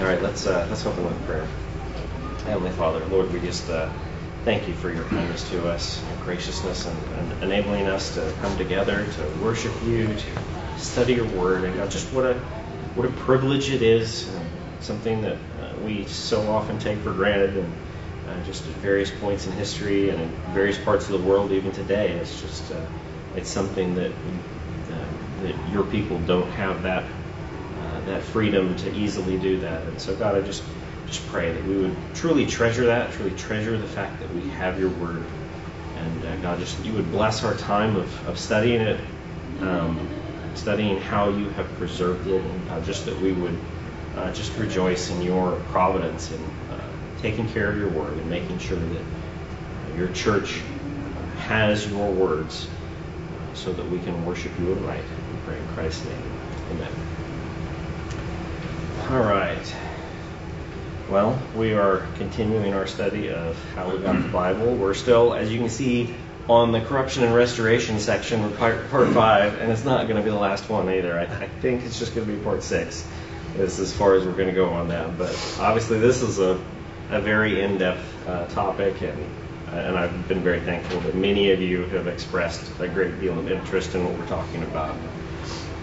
All right, let's uh, let's open with prayer. Heavenly Father, Lord, we just uh, thank you for your kindness to us, your graciousness, and, and, enabling us to come together to worship you, to study your word, and God, just what a what a privilege it is, something that uh, we so often take for granted, and uh, just at various points in history and in various parts of the world, even today, it's just uh, it's something that that your people don't have that that freedom to easily do that. And so, God, I just just pray that we would truly treasure that, truly treasure the fact that we have your word. And uh, God, just you would bless our time of, of studying it, um, studying how you have preserved it, and God, just that we would uh, just rejoice in your providence and uh, taking care of your word and making sure that uh, your church has your words uh, so that we can worship you in right. We pray in Christ's name. Amen. All right. Well, we are continuing our study of how we got the Bible. We're still, as you can see, on the corruption and restoration section part, part five, and it's not going to be the last one either. I, I think it's just going to be part six. Is as far as we're going to go on that. But obviously, this is a, a very in-depth uh, topic, and and I've been very thankful that many of you have expressed a great deal of interest in what we're talking about,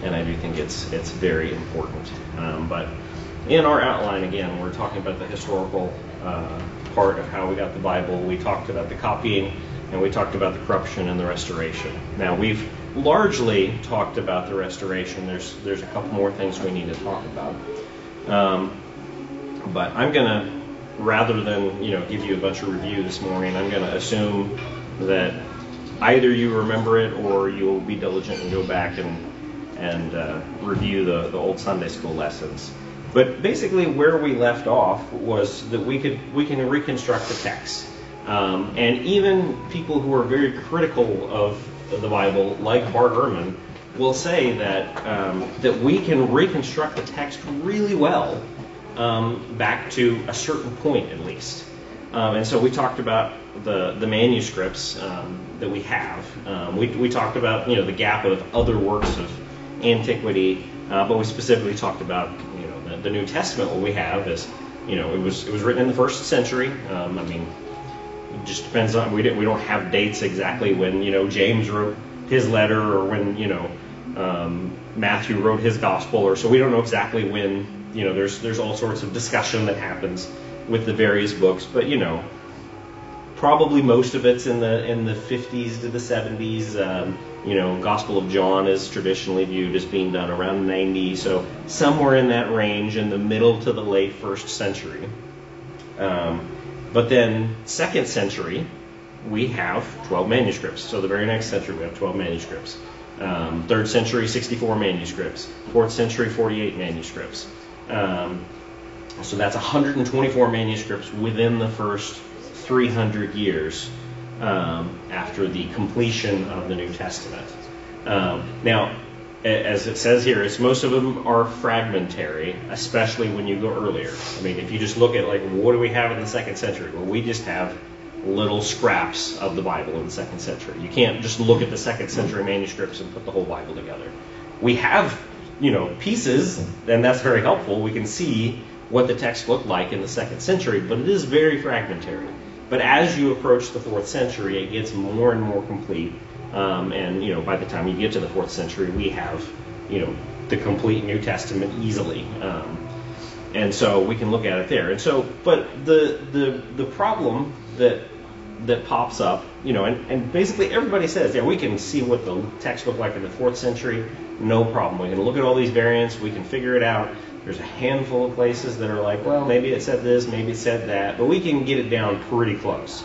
and I do think it's it's very important. Um, but in our outline, again, we're talking about the historical uh, part of how we got the Bible. We talked about the copying, and we talked about the corruption and the restoration. Now, we've largely talked about the restoration. There's there's a couple more things we need to talk about. Um, but I'm to, rather than you know give you a bunch of review this morning, I'm to assume that either you remember it or you'll be diligent and go back and and uh, review the, the old Sunday school lessons. But basically, where we left off was that we could we can reconstruct the text, um, and even people who are very critical of the Bible, like Bart Ehrman, will say that um, that we can reconstruct the text really well um, back to a certain point, at least. Um, and so we talked about the the manuscripts um, that we have. Um, we we talked about you know the gap of other works of antiquity, uh, but we specifically talked about the New Testament, what we have is, you know, it was it was written in the first century. Um, I mean, it just depends on we didn't we don't have dates exactly when you know James wrote his letter or when you know um, Matthew wrote his gospel, or so we don't know exactly when. You know, there's there's all sorts of discussion that happens with the various books, but you know, probably most of it's in the in the 50s to the 70s. Um, you know, Gospel of John is traditionally viewed as being done around 90, so somewhere in that range, in the middle to the late first century. Um, but then, second century, we have 12 manuscripts. So the very next century, we have 12 manuscripts. Um, third century, 64 manuscripts. Fourth century, 48 manuscripts. Um, so that's 124 manuscripts within the first 300 years um, after the completion of the New Testament. Um, now, as it says here, it's most of them are fragmentary, especially when you go earlier. I mean, if you just look at like what do we have in the second century? Well, we just have little scraps of the Bible in the second century. You can't just look at the second century manuscripts and put the whole Bible together. We have, you know, pieces, and that's very helpful. We can see what the text looked like in the second century, but it is very fragmentary. But as you approach the fourth century, it gets more and more complete. Um, and you know, by the time you get to the fourth century, we have you know the complete New Testament easily. Um, and so we can look at it there. And so, but the the the problem that that pops up, you know, and, and basically everybody says, yeah, we can see what the text looked like in the fourth century, no problem. We can look at all these variants, we can figure it out. There's a handful of places that are like, well, maybe it said this, maybe it said that, but we can get it down pretty close.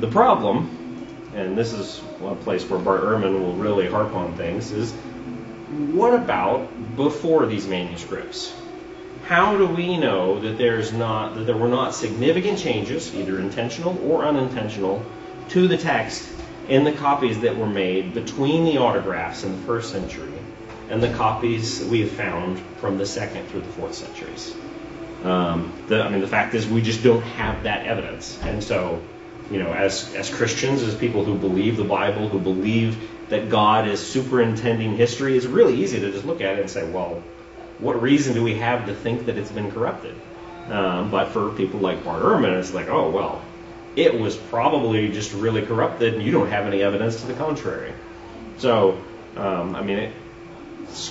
The problem, and this is one place where Bart Ehrman will really harp on things, is what about before these manuscripts? How do we know that there's not that there were not significant changes, either intentional or unintentional, to the text in the copies that were made between the autographs in the first century and the copies we have found from the second through the fourth centuries. Um, the, I mean, the fact is, we just don't have that evidence, and so, you know, as as Christians, as people who believe the Bible, who believe that God is superintending history, it's really easy to just look at it and say, well, what reason do we have to think that it's been corrupted? Um, but for people like Bart Ehrman, it's like, oh well, it was probably just really corrupted, and you don't have any evidence to the contrary. So, um, I mean, it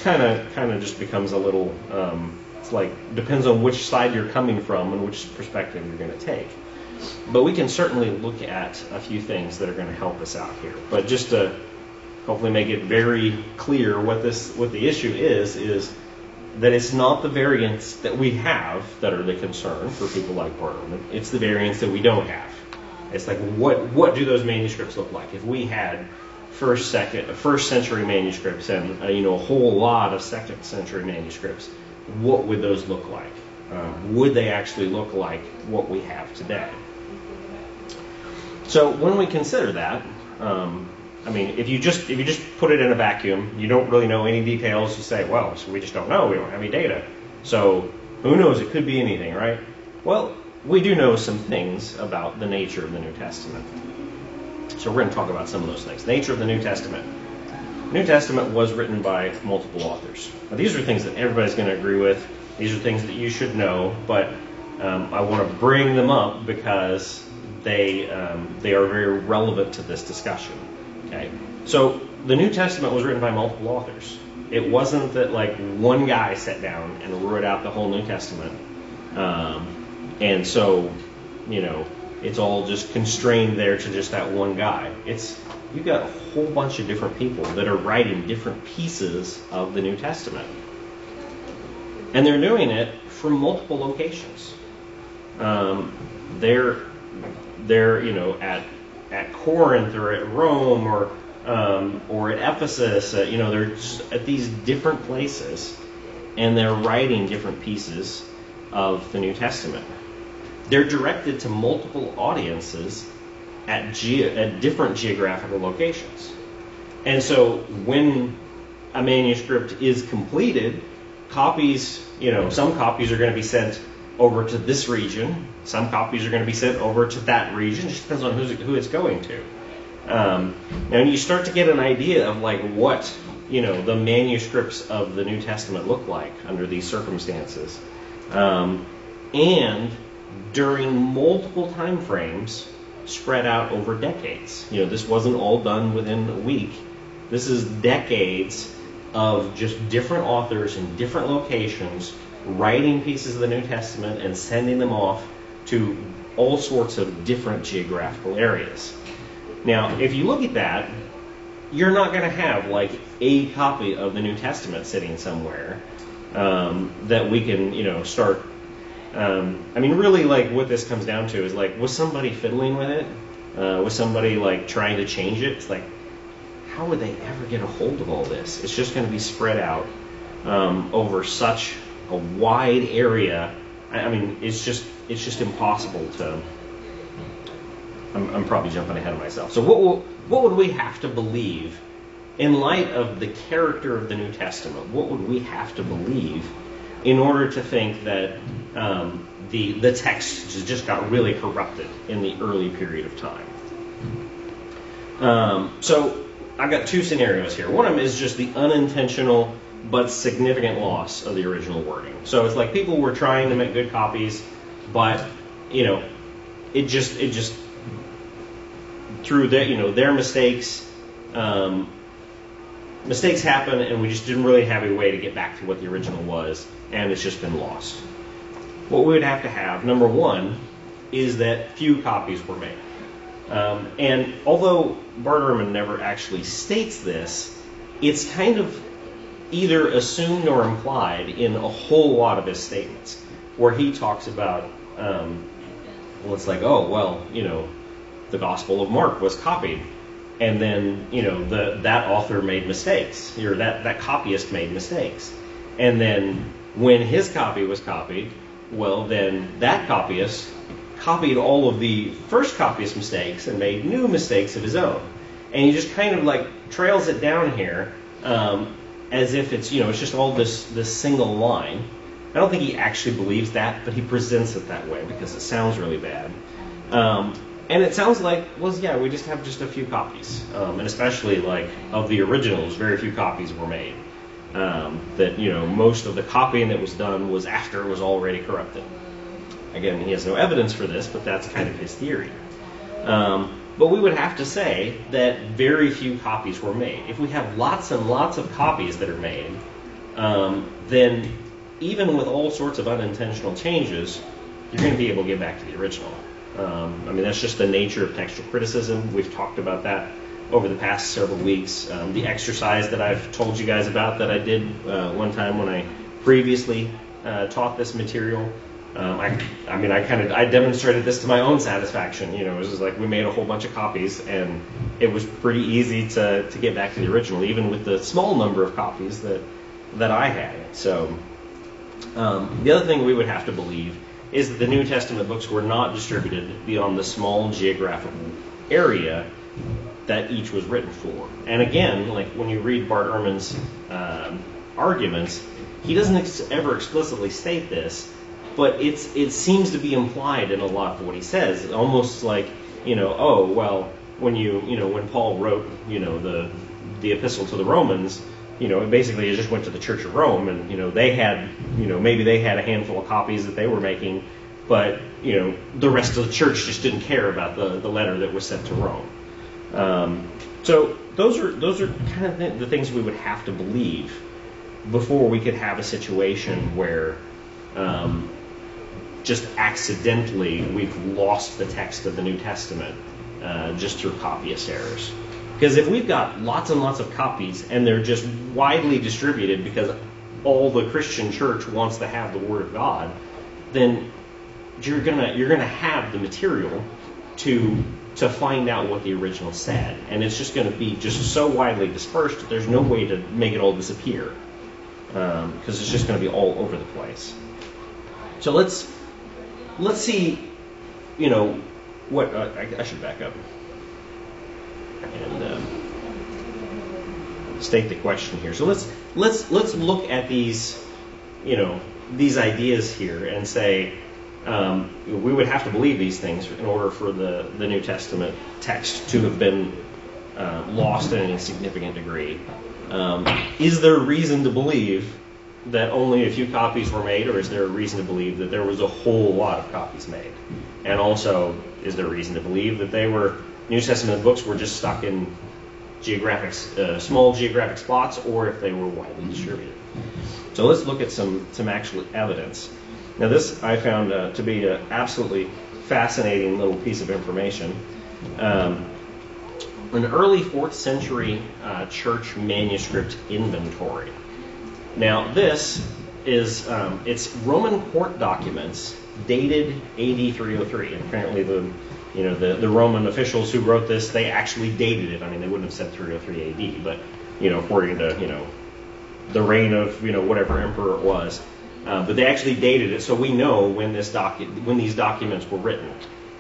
kind of kind of just becomes a little. Um, it's like depends on which side you're coming from and which perspective you're going to take. But we can certainly look at a few things that are going to help us out here. But just to hopefully make it very clear what this what the issue is is that it's not the variants that we have that are the concern for people like Ehrman. It's the variants that we don't have. It's like what what do those manuscripts look like? If we had first second first century manuscripts and uh, you know a whole lot of second century manuscripts, what would those look like? Um, would they actually look like what we have today? So when we consider that, um, I mean, if you just if you just put it in a vacuum, you don't really know any details. You say, well, so we just don't know. We don't have any data. So who knows? It could be anything, right? Well, we do know some things about the nature of the New Testament. So we're going to talk about some of those things. Nature of the New Testament. New Testament was written by multiple authors. Now, these are things that everybody's going to agree with. These are things that you should know, but um, I want to bring them up because they um, they are very relevant to this discussion. Okay, so the New Testament was written by multiple authors. It wasn't that like one guy sat down and wrote out the whole New Testament, um, and so you know it's all just constrained there to just that one guy. It's you've got a whole bunch of different people that are writing different pieces of the New Testament, and they're doing it from multiple locations. Um, they're they're you know at at Corinth or at Rome or um, or at Ephesus. Uh, you know, they're at these different places, and they're writing different pieces of the New Testament. They're directed to multiple audiences at ge- at different geographical locations, and so when a manuscript is completed, copies, you know, some copies are going to be sent over to this region. Some copies are going to be sent over to that region. It just depends on who's, who it's going to. Um, and you start to get an idea of like what you know the manuscripts of the New Testament look like under these circumstances, um, and during multiple time frames spread out over decades. You know, this wasn't all done within a week. This is decades of just different authors in different locations writing pieces of the New Testament and sending them off to all sorts of different geographical areas. Now, if you look at that, you're not going to have like a copy of the New Testament sitting somewhere um, that we can, you know, start. Um, I mean, really, like what this comes down to is like, was somebody fiddling with it? Uh, was somebody like trying to change it? It's like, how would they ever get a hold of all this? It's just going to be spread out um, over such a wide area. I, I mean, it's just it's just impossible to. I'm, I'm probably jumping ahead of myself. So what will, what would we have to believe in light of the character of the New Testament? What would we have to believe in order to think that um, the the text just got really corrupted in the early period of time? Um, so I've got two scenarios here. One of them is just the unintentional but significant loss of the original wording. So it's like people were trying to make good copies, but you know, it just it just through their you know their mistakes, um, mistakes happen, and we just didn't really have a way to get back to what the original was, and it's just been lost. What we would have to have, number one, is that few copies were made. Um, and although Bart Ehrman never actually states this, it's kind of either assumed or implied in a whole lot of his statements, where he talks about, um, well, it's like, oh, well, you know, the Gospel of Mark was copied, and then you know the that author made mistakes, or that that copyist made mistakes, and then when his copy was copied, well, then that copyist copied all of the first copyist mistakes and made new mistakes of his own, and he just kind of like trails it down here. Um, as if it's you know it's just all this this single line. I don't think he actually believes that, but he presents it that way because it sounds really bad. Um, and it sounds like, well, yeah, we just have just a few copies, um, and especially like of the originals, very few copies were made. Um, that you know most of the copying that was done was after it was already corrupted. Again, he has no evidence for this, but that's kind of his theory. Um, but we would have to say that very few copies were made. If we have lots and lots of copies that are made, um, then even with all sorts of unintentional changes, you're going to be able to get back to the original. Um, I mean, that's just the nature of textual criticism. We've talked about that over the past several weeks. Um, the exercise that I've told you guys about that I did uh, one time when I previously uh, taught this material. Um, I, I mean, I kind of I demonstrated this to my own satisfaction. You know, it was just like we made a whole bunch of copies, and it was pretty easy to, to get back to the original, even with the small number of copies that that I had. So, um, the other thing we would have to believe is that the New Testament books were not distributed beyond the small geographical area that each was written for. And again, like when you read Bart Ehrman's um, arguments, he doesn't ex- ever explicitly state this, but it's it seems to be implied in a lot of what he says. Almost like you know, oh well, when you you know when Paul wrote you know the the epistle to the Romans, you know, basically it just went to the Church of Rome, and you know they had you know maybe they had a handful of copies that they were making, but you know the rest of the church just didn't care about the the letter that was sent to Rome. Um, so those are those are kind of the, the things we would have to believe before we could have a situation where um, just accidentally we've lost the text of the New Testament uh, just through copyist errors. Because if we've got lots and lots of copies and they're just widely distributed because all the Christian church wants to have the Word of God, then you're gonna you're gonna have the material to to find out what the original said, and it's just to be just so widely dispersed that there's no way to make it all disappear because um, it's just to be all over the place. So let's let's see, you know, what uh, I, I, should back up and uh, state the question here. So let's let's let's look at these, you know, these ideas here and say um, we would have to believe these things in order for the, the New Testament text to have been uh, lost in any significant degree. Um, is there reason to believe that only a few copies were made, or is there a reason to believe that there was a whole lot of copies made? And also, is there a reason to believe that they were New Testament books were just stuck in geographic, uh, small geographic spots, or if they were widely distributed? So let's look at some some actual evidence. Now, this I found uh, to be an absolutely fascinating little piece of information. Um, an early 4th century uh, church manuscript inventory. Now, this is um, it's Roman court documents dated AD 303. And apparently, the you know the, the Roman officials who wrote this they actually dated it. I mean, they wouldn't have said 303 AD, but you know according to you know the reign of you know whatever emperor it was. Uh, but they actually dated it, so we know when this docu- when these documents were written.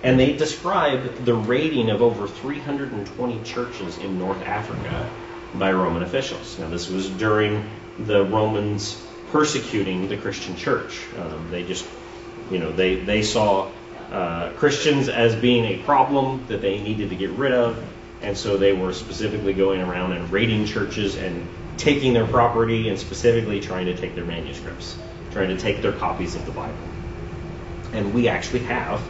And they describe the raiding of over 320 churches in North Africa by Roman officials. Now, this was during the Romans persecuting the Christian church. Um, they just, you know, they they saw uh, Christians as being a problem that they needed to get rid of, and so they were specifically going around and raiding churches and taking their property and specifically trying to take their manuscripts trying to take their copies of the Bible. And we actually have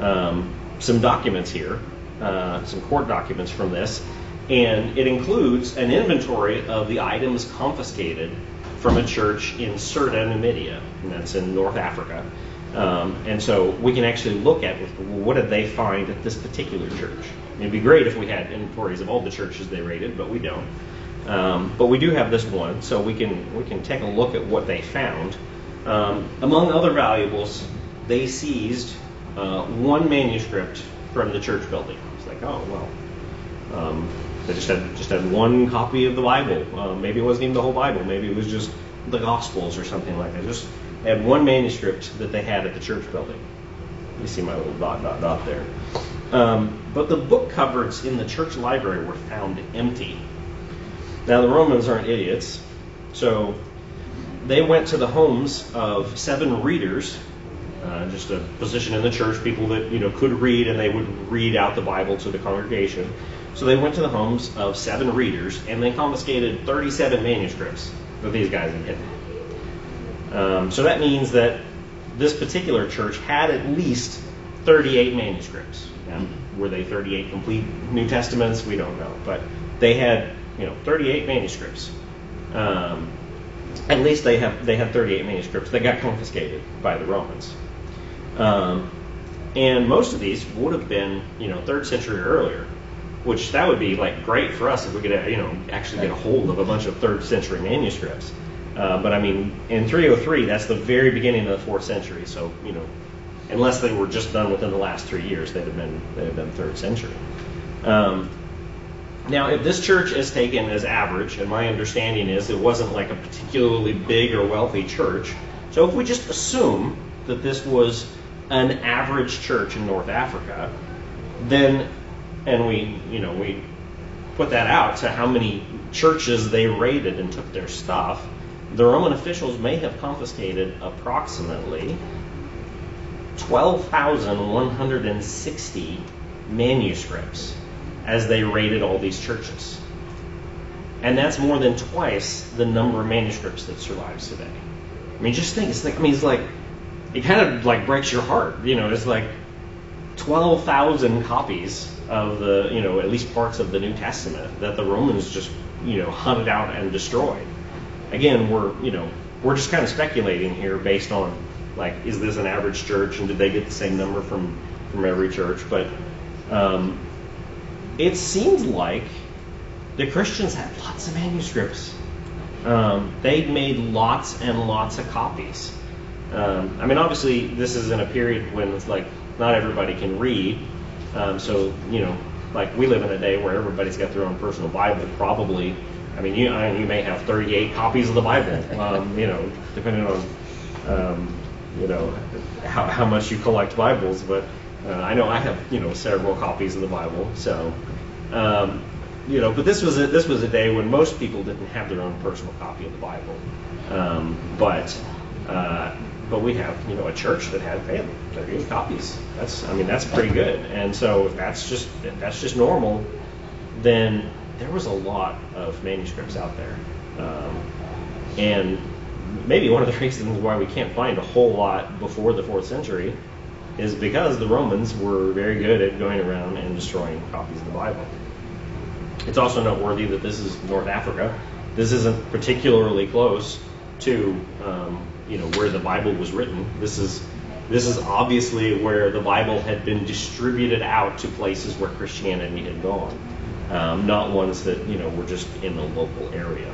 um, some documents here, uh, some court documents from this, and it includes an inventory of the items confiscated from a church in Cirta, Numidia, and that's in North Africa. Um, and so we can actually look at what did they find at this particular church. It'd be great if we had inventories of all the churches they raided, but we don't. Um, but we do have this one, so we can we can take a look at what they found. Um, among other valuables, they seized uh, one manuscript from the church building. It's like, oh well, um, they just had just had one copy of the Bible. Uh, maybe it wasn't even the whole Bible. Maybe it was just the Gospels or something like that. Just had one manuscript that they had at the church building. You see my little dot dot dot there. Um, but the book cupboards in the church library were found empty. Now the Romans aren't idiots, so they went to the homes of seven readers, uh, just a position in the church, people that you know could read, and they would read out the Bible to the congregation. So they went to the homes of seven readers, and they confiscated 37 manuscripts. that these guys had hidden. Um, so that means that this particular church had at least 38 manuscripts. Now, were they 38 complete New Testaments? We don't know, but they had you know 38 manuscripts. Um, at least they have they had 38 manuscripts that got confiscated by the Romans. Um, and most of these would have been you know third century or earlier, which that would be like great for us if we could you know actually get a hold of a bunch of third century manuscripts. Uh, but I mean, in 303, that's the very beginning of the fourth century. So you know, unless they were just done within the last three years, they'd have been they'd have been third century. Um, now, if this church is taken as average, and my understanding is it wasn't like a particularly big or wealthy church, so if we just assume that this was an average church in North Africa, then, and we, you know, we put that out to how many churches they raided and took their stuff, the Roman officials may have confiscated approximately 12,160 manuscripts as they raided all these churches. And that's more than twice the number of manuscripts that survives today. I mean, just think, it's like, I mean, it's like, it kind of like breaks your heart. You know, it's like 12,000 copies of the, you know, at least parts of the New Testament that the Romans just, you know, hunted out and destroyed. Again, we're, you know, we're just kind of speculating here based on, like, is this an average church and did they get the same number from, from every church? But, um, it seems like the Christians had lots of manuscripts. Um, they made lots and lots of copies. Um, I mean, obviously, this is in a period when it's like not everybody can read. Um, so, you know, like we live in a day where everybody's got their own personal Bible, probably. I mean, you, I mean, you may have 38 copies of the Bible, um, you know, depending on, um, you know, how, how much you collect Bibles. But uh, I know I have, you know, several copies of the Bible. So, um, you know, but this was a, this was a day when most people didn't have their own personal copy of the Bible. Um, but uh, but we have, you know, a church that had hey, 38 copies. That's, I mean, that's pretty good. And so if that's just if that's just normal, then there was a lot of manuscripts out there. Um, and maybe one of the reasons why we can't find a whole lot before the fourth century is because the Romans were very good at going around and destroying copies of the Bible. It's also noteworthy that this is North Africa. This isn't particularly close to um, you know where the Bible was written. This is this is obviously where the Bible had been distributed out to places where Christianity had gone, um, not ones that you know were just in the local area.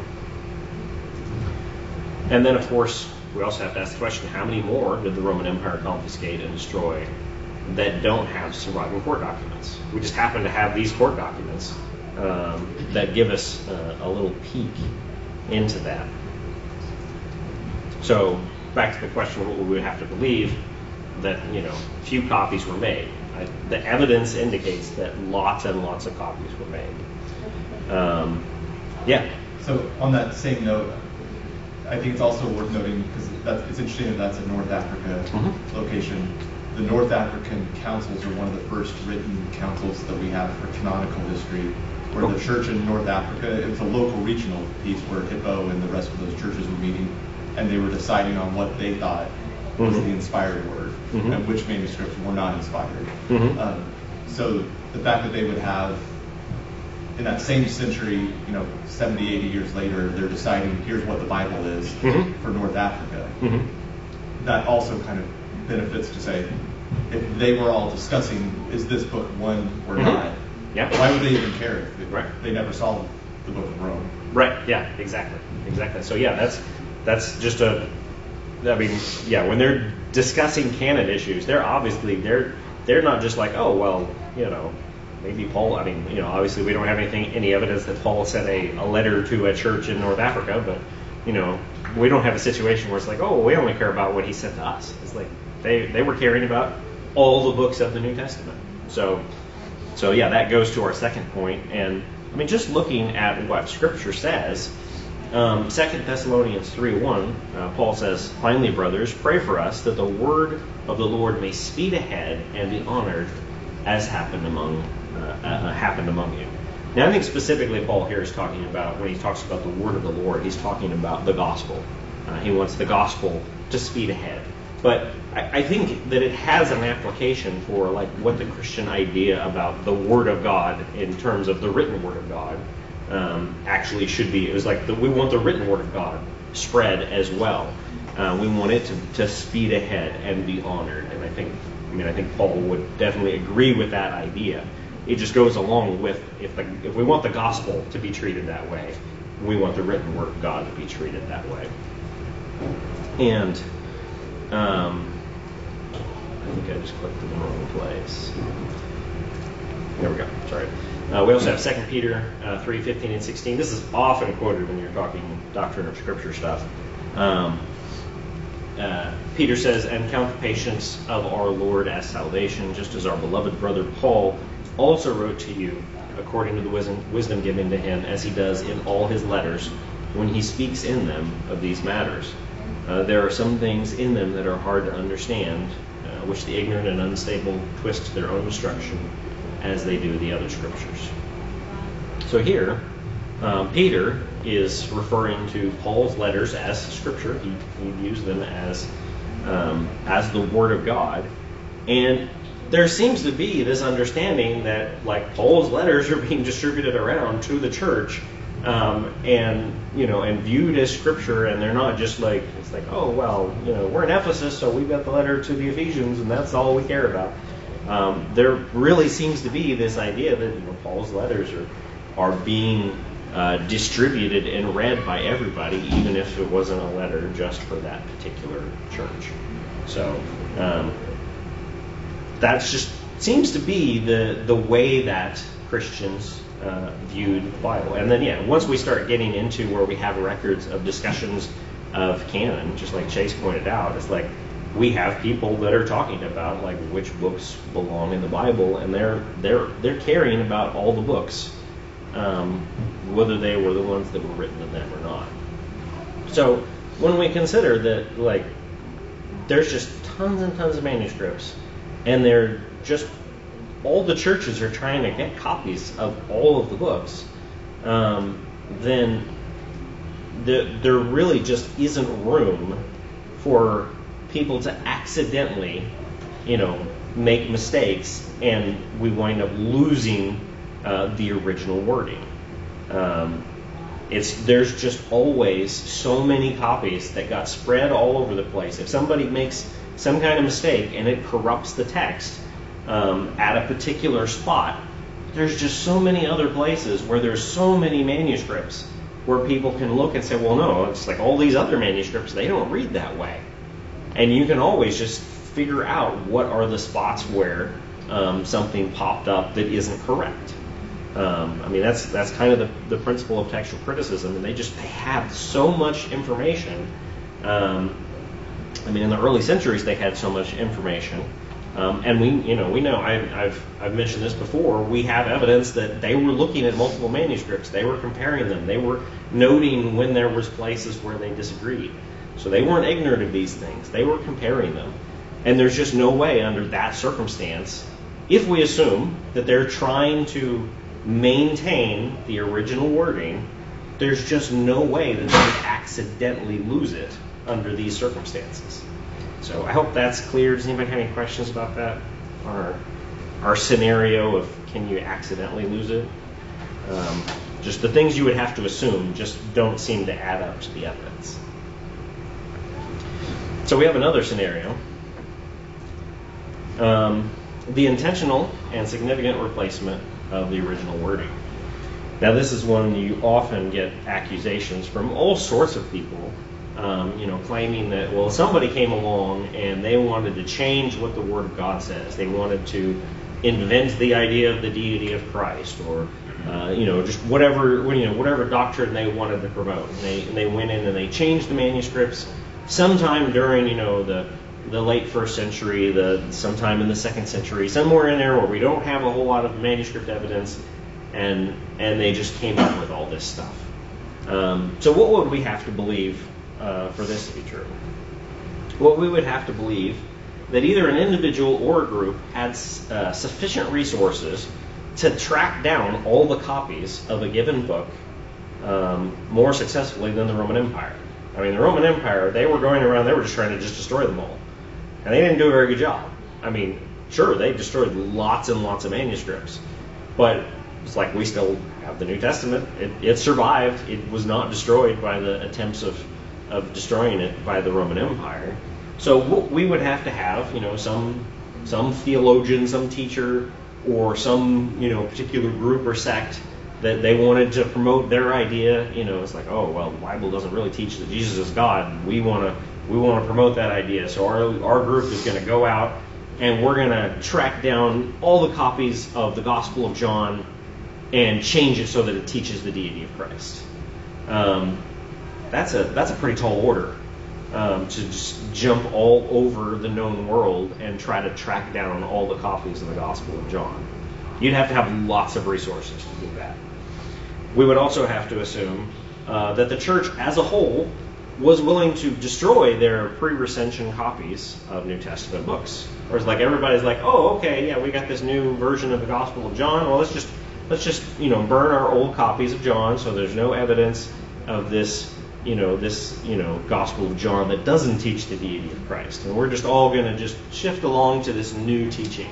And then, of course, we also have to ask the question: How many more did the Roman Empire confiscate and destroy that don't have surviving court documents? We just happen to have these court documents um, that give us uh, a little peek into that. So back to the question of what we would have to believe that you know few copies were made. I, the evidence indicates that lots and lots of copies were made. Um, yeah. So on that same note, I think it's also worth noting because it's interesting that that's a North Africa Mhm. location. The North African councils are one of the first written councils that we have for canonical history, where the church in North Africa, it was a local regional piece where Hippo and the rest of those churches were meeting, and they were deciding on what they thought was Mhm. the inspired word Mhm. and which manuscripts were not inspired. Mhm. Um, so the fact that they would have in that same century, you know, 70, 80 years later, they're deciding here's what the Bible is Mhm. for North Africa. That also kind of benefits to say, if they were all discussing, is this book one or not? Yeah. Why would they even care if it- Right. they never saw the book of Rome? Right. Yeah. Exactly. Exactly. So yeah, that's that's just a. I mean, yeah, when they're discussing canon issues, they're obviously they're they're not just like, oh well, you know, maybe Paul. I mean, you know, obviously we don't have anything any evidence that Paul sent a, a letter to a church in North Africa, but you know, we don't have a situation where it's like, oh, we only care about what he sent to us. It's like they they were caring about all the books of the New Testament. So so yeah, that goes to our second point, and I mean, just looking at what Scripture says, um, 2 Thessalonians 3:1, uh, Paul says, "Finally, brothers, pray for us that the word of the Lord may speed ahead and be honored, as happened among uh, uh, happened among you." Now, I think specifically Paul here is talking about when he talks about the word of the Lord, he's talking about the gospel. Uh, he wants the gospel to speed ahead. But I, I, think that it has an application for like what the Christian idea about the Word of God in terms of the written Word of God um, actually should be. It was like the, we want the written Word of God spread as well. Uh, we want it to, to speed ahead and be honored. And I think, I mean, I think Paul would definitely agree with that idea. It just goes along with if the, if we want the gospel to be treated that way, we want the written Word of God to be treated that way. And um, I think I just clicked in the wrong place. There we go. Sorry. Uh, we also have 2 Peter uh, 3, 15 and 16. This is often quoted when you're talking doctrine of Scripture stuff. Um, uh, Peter says, And count the patience of our Lord as salvation, just as our beloved brother Paul also wrote to you, according to the wisdom, wisdom given to him, as he does in all his letters, when he speaks in them of these matters. Uh, there are some things in them that are hard to understand, uh, which the ignorant and unstable twist to their own destruction, as they do the other scriptures. So here, um, Peter is referring to Paul's letters as scripture. He, he them as um, as the Word of God, and there seems to be this understanding that like Paul's letters are being distributed around to the church um, and you know, and viewed as scripture, and they're not just like it's like, oh well, you know, we're in Ephesus, so we've got the letter to the Ephesians, and that's all we care about. Um, there really seems to be this idea that you know, Paul's letters are are being uh, distributed and read by everybody, even if it wasn't a letter just for that particular church. So um, that's just seems to be the the way that Christians uh, viewed the Bible. And then, yeah, once we start getting into where we have records of discussions of canon, just like Chase pointed out, it's like we have people that are talking about like which books belong in the Bible, and they're they're they're caring about all the books, um, whether they were the ones that were written in them or not. So when we consider that like there's just tons and tons of manuscripts, and they're just all the churches are trying to get copies of all of the books, um, then the, there really just isn't room for people to accidentally, you know, make mistakes and we wind up losing uh, the original wording. Um, it's there's just always so many copies that got spread all over the place. If somebody makes some kind of mistake and it corrupts the text, um, at a particular spot. There's just so many other places where there's so many manuscripts where people can look and say, well, no, it's like all these other manuscripts, they don't read that way. And you can always just figure out what are the spots where um, something popped up that isn't correct. Um, I mean, that's that's kind of the, the principle of textual criticism, and they just they have so much information. Um, I mean, in the early centuries, they had so much information um, and we, you know, we know I, have I've mentioned this before. We have evidence that they were looking at multiple manuscripts. They were comparing them. They were noting when there was places where they disagreed. So they weren't ignorant of these things. They were comparing them. And there's just no way under that circumstance, if we assume that they're trying to maintain the original wording, there's just no way that they would accidentally lose it under these circumstances. So I hope that's clear. Does anybody have any questions about that? Or our scenario of can you accidentally lose it? Um, just the things you would have to assume just don't seem to add up to the evidence. So we have another scenario. Um, the intentional and significant replacement of the original wording. Now, this is one you often get accusations from all sorts of people um, you know, claiming that, well, somebody came along and they wanted to change what the Word of God says. They wanted to invent the idea of the deity of Christ or, uh, you know, just whatever, you know, whatever doctrine they wanted to promote. And they, and they went in and they changed the manuscripts sometime during, you know, the, the late first century, the sometime in the second century, somewhere in there where we don't have a whole lot of manuscript evidence, and and they just came up with all this stuff. Um, so what would we have to believe uh, for this to be true? Well, we would have to believe that either an individual or a group had uh, sufficient resources to track down all the copies of a given book um, more successfully than the Roman Empire. I mean, the Roman Empire, they were going around, they were just trying to just destroy them all. And they didn't do a very good job. I mean, sure, they destroyed lots and lots of manuscripts, but it's like we still have the New Testament. It, it survived. It was not destroyed by the attempts of, of destroying it by the Roman Empire. So we would have to have, you know, some some theologian, some teacher, or some you know particular group or sect that they wanted to promote their idea. You know, it's like, oh well, the Bible doesn't really teach that Jesus is God. We want to we want to promote that idea. So our our group is going to go out and we're going to track down all the copies of the Gospel of John and change it so that it teaches the deity of Christ. Um, that's a that's a pretty tall order um, to just jump all over the known world and try to track down all the copies of the Gospel of John. You'd have to have lots of resources to do that. We would also have to assume uh, that the church as a whole was willing to destroy their pre-recension copies of New Testament books. Whereas like everybody's like, oh, okay, yeah, we got this new version of the Gospel of John. Well, let's just let's just you know burn our old copies of John, so there's no evidence of this you know this you know Gospel of John that doesn't teach the deity of Christ, and we're just all going to just shift along to this new teaching.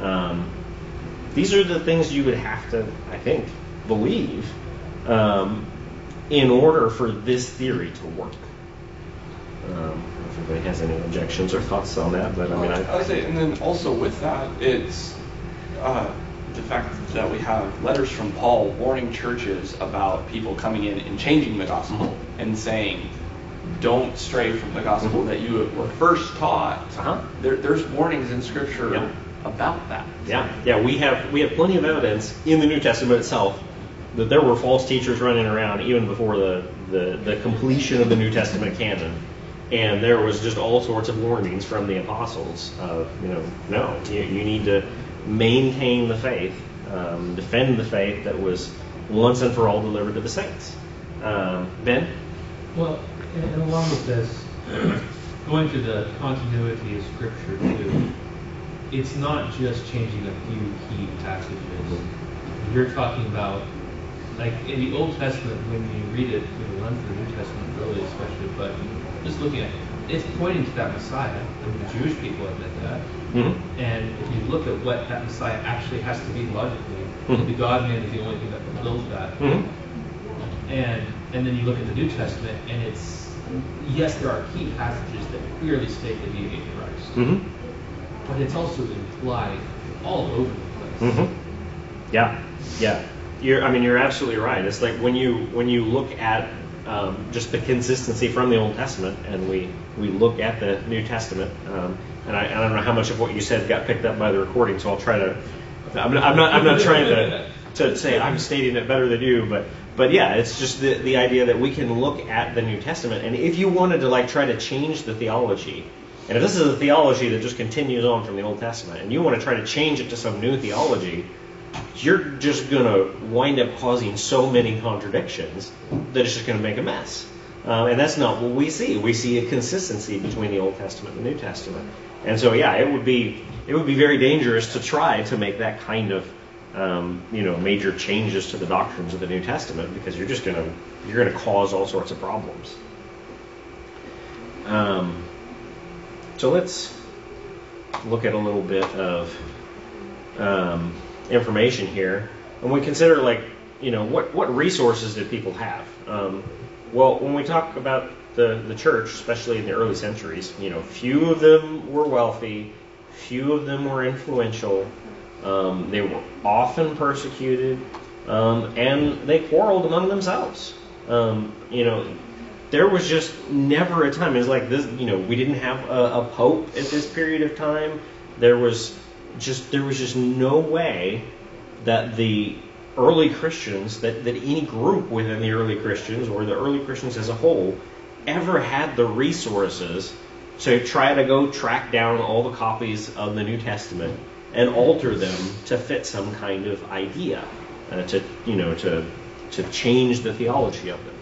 Um, these are the things you would have to, I think, believe um, in order for this theory to work. Um, if anybody has any objections or thoughts on that, but I mean, I, I would say, and then also with that, it's uh, the fact that we have letters from Paul warning churches about people coming in and changing the gospel mm-hmm. and saying, don't stray from the gospel mm-hmm. that you were first taught. Uh-huh. There, there's warnings in Scripture yeah. about that. Yeah, yeah, we have we have plenty of evidence in the New Testament itself that there were false teachers running around even before the, the, the completion of the New Testament canon. And there was just all sorts of warnings from the apostles of, you know, no, you, you need to maintain the faith, um, defend the faith that was once and for all delivered to the saints. Um, ben? Well, and along with this, going to the continuity of Scripture too, it's not just changing a few key passages. You're talking about like in the Old Testament, when you read it, you know, run through the New Testament really especially, but just looking at it, it's pointing to that Messiah, and the Jewish people admit that. Mm-hmm. And if you look at what that Messiah actually has to be logically, mm-hmm. the God man is the only thing that fulfills that. Mm-hmm. And and then you look at the New Testament, and it's yes, there are key passages that clearly state the deity of Christ, mm-hmm. but it's also implied all over the place. Mm-hmm. Yeah, yeah. You're, I mean, you're absolutely right. It's like when you when you look at um, just the consistency from the Old Testament, and we we look at the New Testament. Um, and I, I, don't know how much of what you said got picked up by the recording, so I'll try to. I'm not, I'm not, I'm not trying to, to say I'm stating it better than you, but but yeah, it's just the, the idea that we can look at the New Testament, and if you wanted to like try to change the theology, and if this is a theology that just continues on from the Old Testament, and you want to try to change it to some new theology, you're just going to wind up causing so many contradictions that it's just going to make a mess. Uh, and that's not what we see. We see a consistency between the Old Testament and the New Testament. And so, yeah, it would be it would be very dangerous to try to make that kind of um, you know major changes to the doctrines of the New Testament because you're just gonna you're gonna cause all sorts of problems. Um, so let's look at a little bit of um, information here, and we consider like you know what what resources did people have? Um, well, when we talk about the the church, especially in the early centuries, you know, few of them were wealthy, few of them were influential. Um, they were often persecuted, um, and they quarreled among themselves. Um, you know, there was just never a time. It's like this. You know, we didn't have a, a pope at this period of time. There was just there was just no way that the early Christians, that, that any group within the early Christians or the early Christians as a whole ever had the resources to try to go track down all the copies of the New Testament and alter them to fit some kind of idea, uh, to you know to to change the theology of them.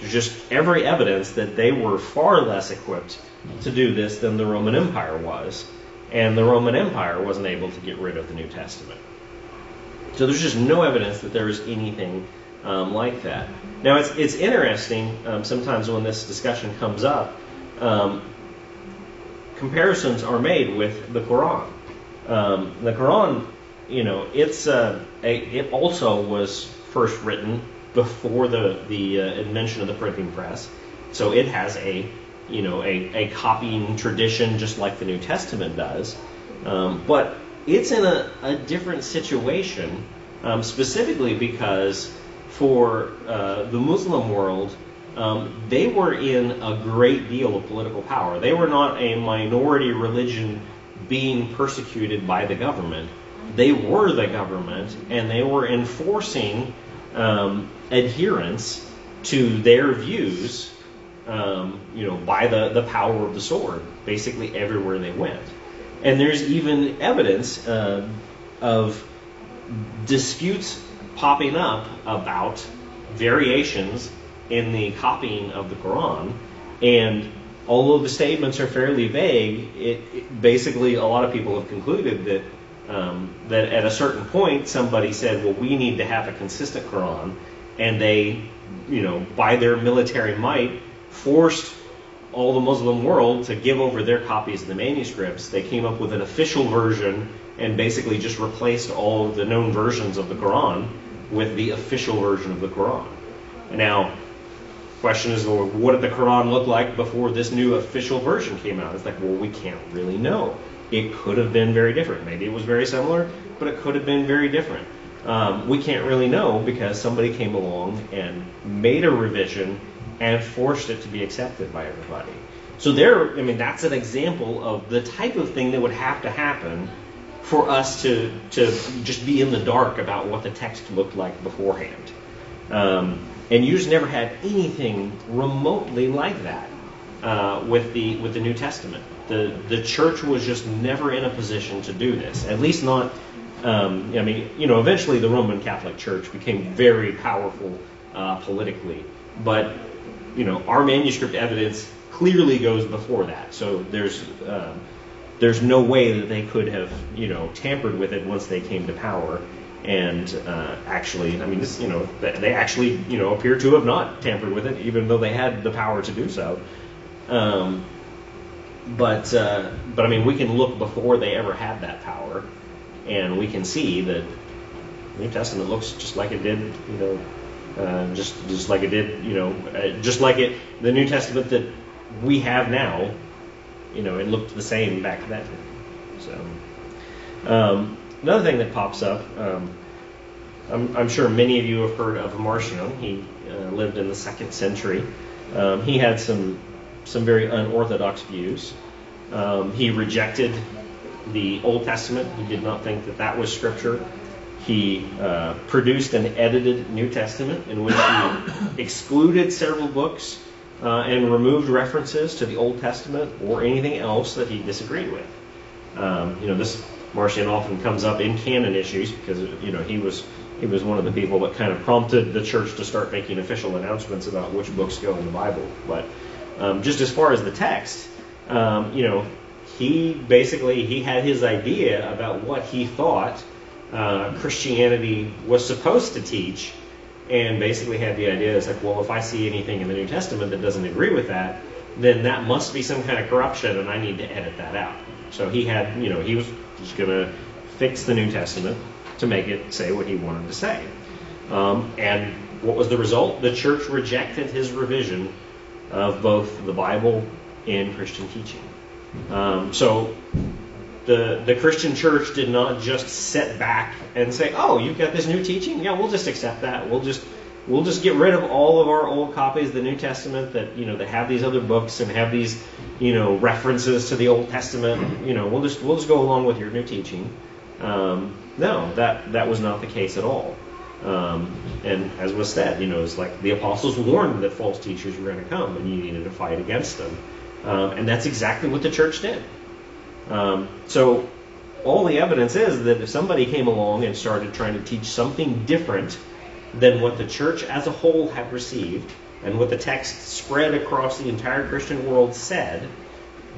There's just every evidence that they were far less equipped to do this than the Roman Empire was and the Roman Empire wasn't able to get rid of the New Testament. So there's just no evidence that there was anything um, like that. Now it's it's interesting um, sometimes when this discussion comes up. Um, comparisons are made with the Quran. Um, the Quran, you know, it's uh, a, it also was first written before the the uh, invention of the printing press, so it has a you know a, a copying tradition just like the New Testament does, um, but it's in a, a different situation um, specifically because for uh, the Muslim world, um, they were in a great deal of political power. They were not a minority religion being persecuted by the government. They were the government, and they were enforcing um, adherence to their views, um, you know, by the, the power of the sword, basically everywhere they went. And there's even evidence uh, of disputes popping up about variations in the copying of the Quran. And although the statements are fairly vague, it, it basically a lot of people have concluded that um, that at a certain point somebody said, well, we need to have a consistent Quran, and they, you know, by their military might, forced all the Muslim world to give over their copies of the manuscripts. They came up with an official version and basically just replaced all the known versions of the Quran with the official version of the Quran. Now, question is, well, what did the Quran look like before this new official version came out? It's like, well, we can't really know. It could have been very different. Maybe it was very similar, but it could have been very different. Um, we can't really know because somebody came along and made a revision and forced it to be accepted by everybody. So there, I mean, that's an example of the type of thing that would have to happen for us to to just be in the dark about what the text looked like beforehand. Um, and you just never had anything remotely like that uh, with the with the New Testament. The the church was just never in a position to do this. At least not. Um, I mean, you know, eventually the Roman Catholic Church became very powerful uh, politically, but you know, our manuscript evidence clearly goes before that. So there's uh, there's no way that they could have, you know, tampered with it once they came to power. And uh, actually, I mean, this, you know, they actually, you know, appear to have not tampered with it, even though they had the power to do so. Um, but, uh, but I mean, we can look before they ever had that power, and we can see that the New Testament looks just like it did, you know, uh, just just like it did, you know, uh, just like it, the New Testament that we have now you know, it looked the same back then. So, um, another thing that pops up, um, I'm, I'm, sure many of you have heard of Marcion. He uh, lived in the second century. Um, he had some some very unorthodox views. Um, he rejected the Old Testament. He did not think that that was scripture. He uh, produced an edited New Testament in which he excluded several books uh, and removed references to the Old Testament or anything else that he disagreed with. Um, you know, this Marcion often comes up in canon issues because you know he was he was one of the people that kind of prompted the church to start making official announcements about which books go in the Bible. But um, just as far as the text, um, you know, he basically he had his idea about what he thought uh, Christianity was supposed to teach and basically had the idea it's like, well, if I see anything in the New Testament that doesn't agree with that, then that must be some kind of corruption, and I need to edit that out. So he had, you know, he was just going to fix the New Testament to make it say what he wanted to say. Um, and what was the result? The church rejected his revision of both the Bible and Christian teaching. Um, so the, the Christian church did not just sit back and say, "Oh, you've got this new teaching? Yeah, we'll just accept that. We'll just we'll just get rid of all of our old copies of the New Testament that you know that have these other books and have these you know references to the Old Testament. You know, we'll just we'll just go along with your new teaching." Um, no, that that was not the case at all. Um, and as was said, you know, it's like the apostles warned that false teachers were going to come, and you needed to fight against them. Um, and that's exactly what the church did. Um, so all the evidence is that if somebody came along and started trying to teach something different than what the church as a whole had received and what the text spread across the entire Christian world said,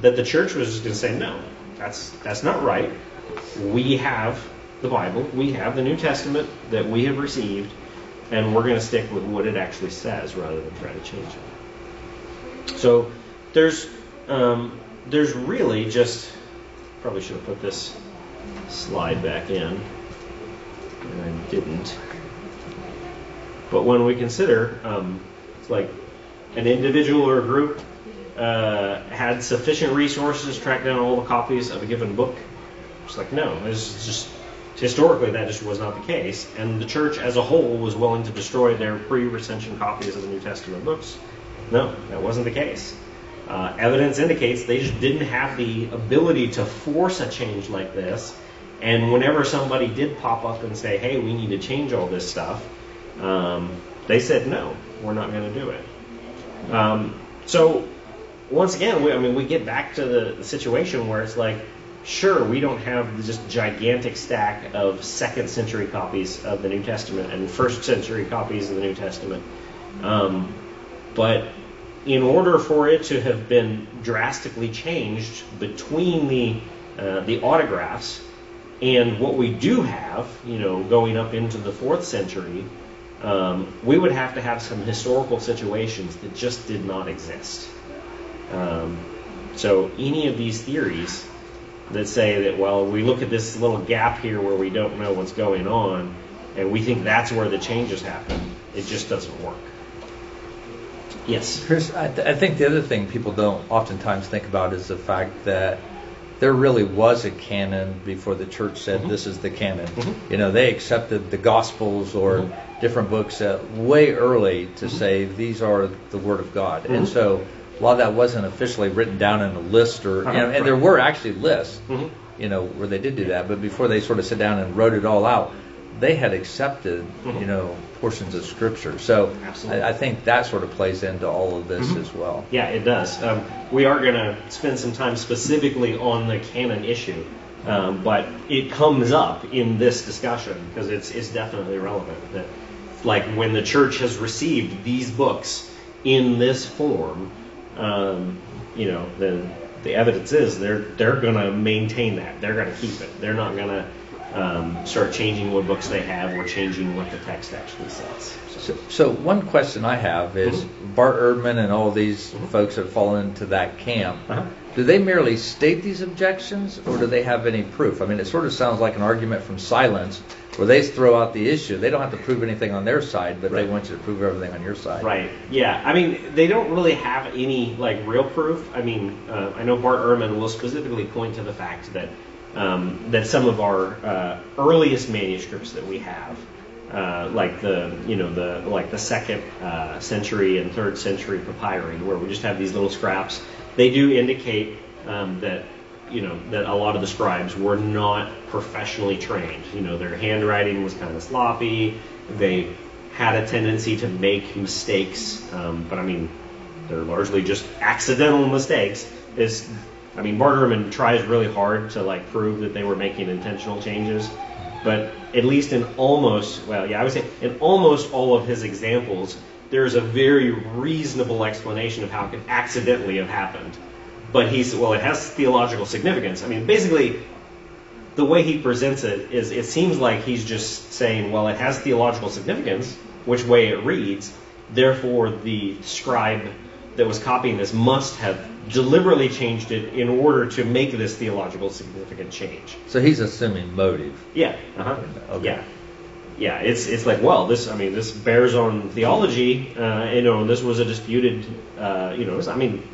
that the church was just going to say, no, that's that's not right. We have the Bible. We have the New Testament that we have received, and we're going to stick with what it actually says rather than try to change it. So there's um, there's really just probably should have put this slide back in, and I didn't. But when we consider, um, it's like an individual or a group uh, had sufficient resources to track down all the copies of a given book. It's like no, is just historically that just was not the case, and the church as a whole was willing to destroy their pre-recension copies of the New Testament books. No, that wasn't the case. Uh, evidence indicates they just didn't have the ability to force a change like this. And whenever somebody did pop up and say, "Hey, we need to change all this stuff," um, they said, "No, we're not going to do it." Um, so once again, we, I mean, we get back to the, the situation where it's like, sure, we don't have just gigantic stack of second century copies of the New Testament and first century copies of the New Testament, um, but in order for it to have been drastically changed between the uh, the autographs and what we do have, you know, going up into the fourth century, um, we would have to have some historical situations that just did not exist. Um, so any of these theories that say that, well, we look at this little gap here where we don't know what's going on, and we think that's where the changes happen, it just doesn't work. Yes. Chris, I, th- I think the other thing people don't oftentimes think about is the fact that there really was a canon before the church said Mhm. this is the canon. Mhm. You know, they accepted the Gospels or Mhm. different books uh, way early to Mhm. say these are the Word of God. And so a lot of that wasn't officially written down in a list or, you know, and there were actually lists, Mhm. you know, where they did do that. But before they sort of sit down and wrote it all out, they had accepted, you know, portions of Scripture. So I, I think that sort of plays into all of this Mhm. as well. Yeah, it does. Um, we are going to spend some time specifically on the canon issue, um, but it comes up in this discussion because it's it's definitely relevant. That like when the church has received these books in this form, um, you know, then the evidence is they're they're going to maintain that. They're going to keep it. They're not going to um, start changing what books they have or changing what the text actually says. So, so one question I have is Mhm. Bart Ehrman and all these Mhm. folks that fall into that camp. Uh-huh. Do they merely state these objections, or do they have any proof? I mean, it sort of sounds like an argument from silence, where they throw out the issue. They don't have to prove anything on their side, but Right. they want you to prove everything on your side. Right. Yeah. I mean, they don't really have any like real proof. I mean, uh, I know Bart Ehrman will specifically point to the fact that um, that some of our uh, earliest manuscripts that we have, uh, like the you know the like the second uh, century and third century papyri, where we just have these little scraps, they do indicate um, that you know that a lot of the scribes were not professionally trained. You know, their handwriting was kind of sloppy. They had a tendency to make mistakes, um, but I mean, they're largely just accidental mistakes. Is I mean, Bart Ehrman tries really hard to like prove that they were making intentional changes, but at least in almost well, yeah, I would say in almost all of his examples, there's a very reasonable explanation of how it could accidentally have happened. But he's well, it has theological significance. I mean, basically, the way he presents it is it seems like he's just saying, well, it has theological significance, which way it reads, therefore the scribe that was copying this must have deliberately changed it in order to make this theological significant change. So he's assuming motive. Yeah. Uh-huh. Okay. Yeah. Yeah, it's it's like well, this I mean this bears on theology. Uh, you know, this was a disputed. Uh, you know, I mean,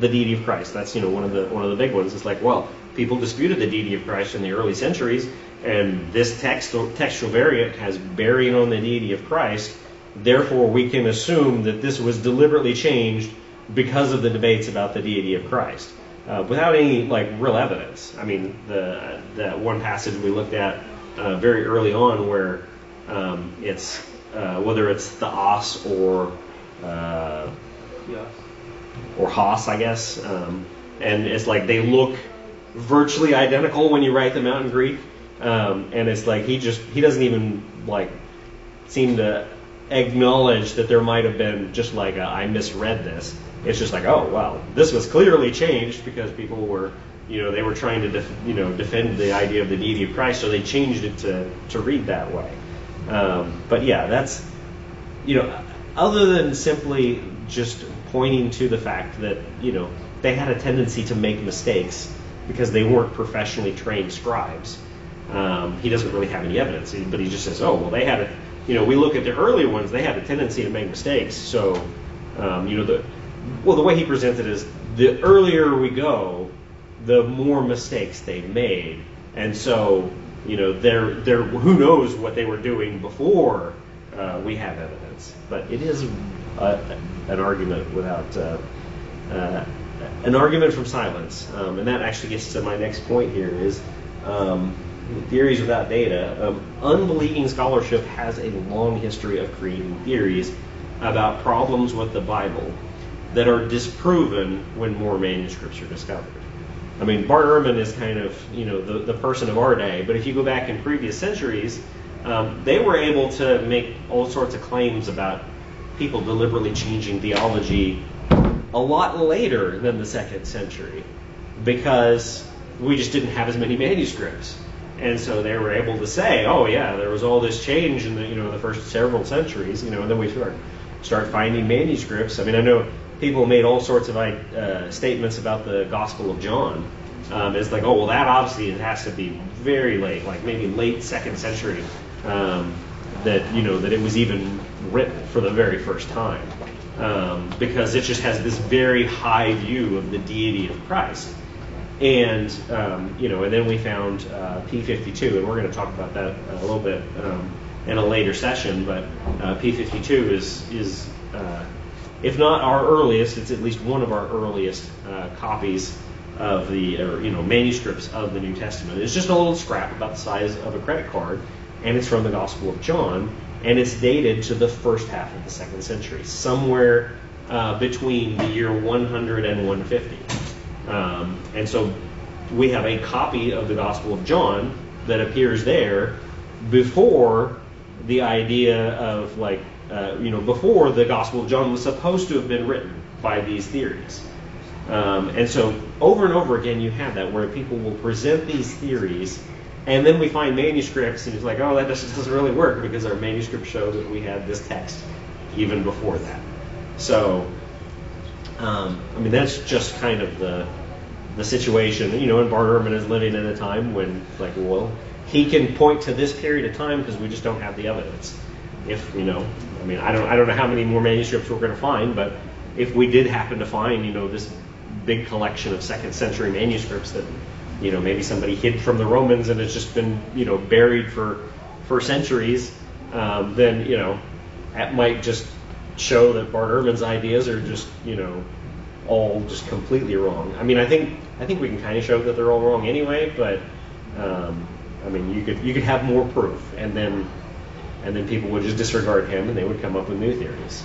the deity of Christ. That's you know one of the one of the big ones. It's like well, people disputed the deity of Christ in the early centuries, and this text textual variant has bearing on the deity of Christ. Therefore, we can assume that this was deliberately changed because of the debates about the deity of Christ, uh, without any like real evidence. I mean, the that one passage we looked at uh, very early on where um, it's uh, whether it's theos or uh, or hos, I guess. Um, and it's like they look virtually identical when you write them out in Greek. Um, and it's like he just he doesn't even like seem to acknowledge that there might have been just like a, I misread this. It's just like oh well this was clearly changed because people were you know, they were trying to, def, you know, defend the idea of the deity of Christ, so they changed it to, to read that way. Um, but yeah, that's, you know, other than simply just pointing to the fact that, you know, they had a tendency to make mistakes because they weren't professionally trained scribes. Um, he doesn't really have any evidence, but he just says, oh, well, they had a, you know, we look at the earlier ones, they had a tendency to make mistakes. So, um, you know, the, well, the way he presents it is the earlier we go, the more mistakes they made. And so, you know, they're, they're, who knows what they were doing before uh, we have evidence. But it is a, an argument without, uh, uh, an argument from silence. Um, and that actually gets to my next point here is um, theories without data. Um, unbelieving scholarship has a long history of creating theories about problems with the Bible that are disproven when more manuscripts are discovered. I mean, Bart Ehrman is kind of, you know, the, the person of our day, but if you go back in previous centuries, um, they were able to make all sorts of claims about people deliberately changing theology a lot later than the second century because we just didn't have as many manuscripts. And so they were able to say, oh yeah, there was all this change in the you know the first several centuries, you know, and then we start start finding manuscripts. I mean, I know people made all sorts of uh, statements about the Gospel of John. Um, it's like, oh well, that obviously it has to be very late, like maybe late second century, um, that you know that it was even written for the very first time, um, because it just has this very high view of the deity of Christ. And um, you know, and then we found uh, P52, and we're going to talk about that a little bit um, in a later session. But uh, P52 is is uh, if not our earliest, it's at least one of our earliest uh, copies of the, or, you know, manuscripts of the New Testament. It's just a little scrap about the size of a credit card, and it's from the Gospel of John, and it's dated to the first half of the second century, somewhere uh, between the year 100 and 150. Um, and so we have a copy of the Gospel of John that appears there before the idea of like uh, you know, before the Gospel of John was supposed to have been written by these theories. Um, and so over and over again, you have that where people will present these theories, and then we find manuscripts, and it's like, oh, that just doesn't really work because our manuscripts show that we had this text even before that. So, um, I mean, that's just kind of the the situation. You know, and Bart Ehrman is living in a time when, like, well, he can point to this period of time because we just don't have the evidence if you know, I mean, I don't, I don't know how many more manuscripts we're going to find, but if we did happen to find, you know, this big collection of second century manuscripts that, you know, maybe somebody hid from the Romans and it's just been, you know, buried for for centuries, um, then you know, that might just show that Bart Ehrman's ideas are just, you know, all just completely wrong. I mean, I think I think we can kind of show that they're all wrong anyway, but um, I mean, you could you could have more proof, and then and then people would just disregard him and they would come up with new theories.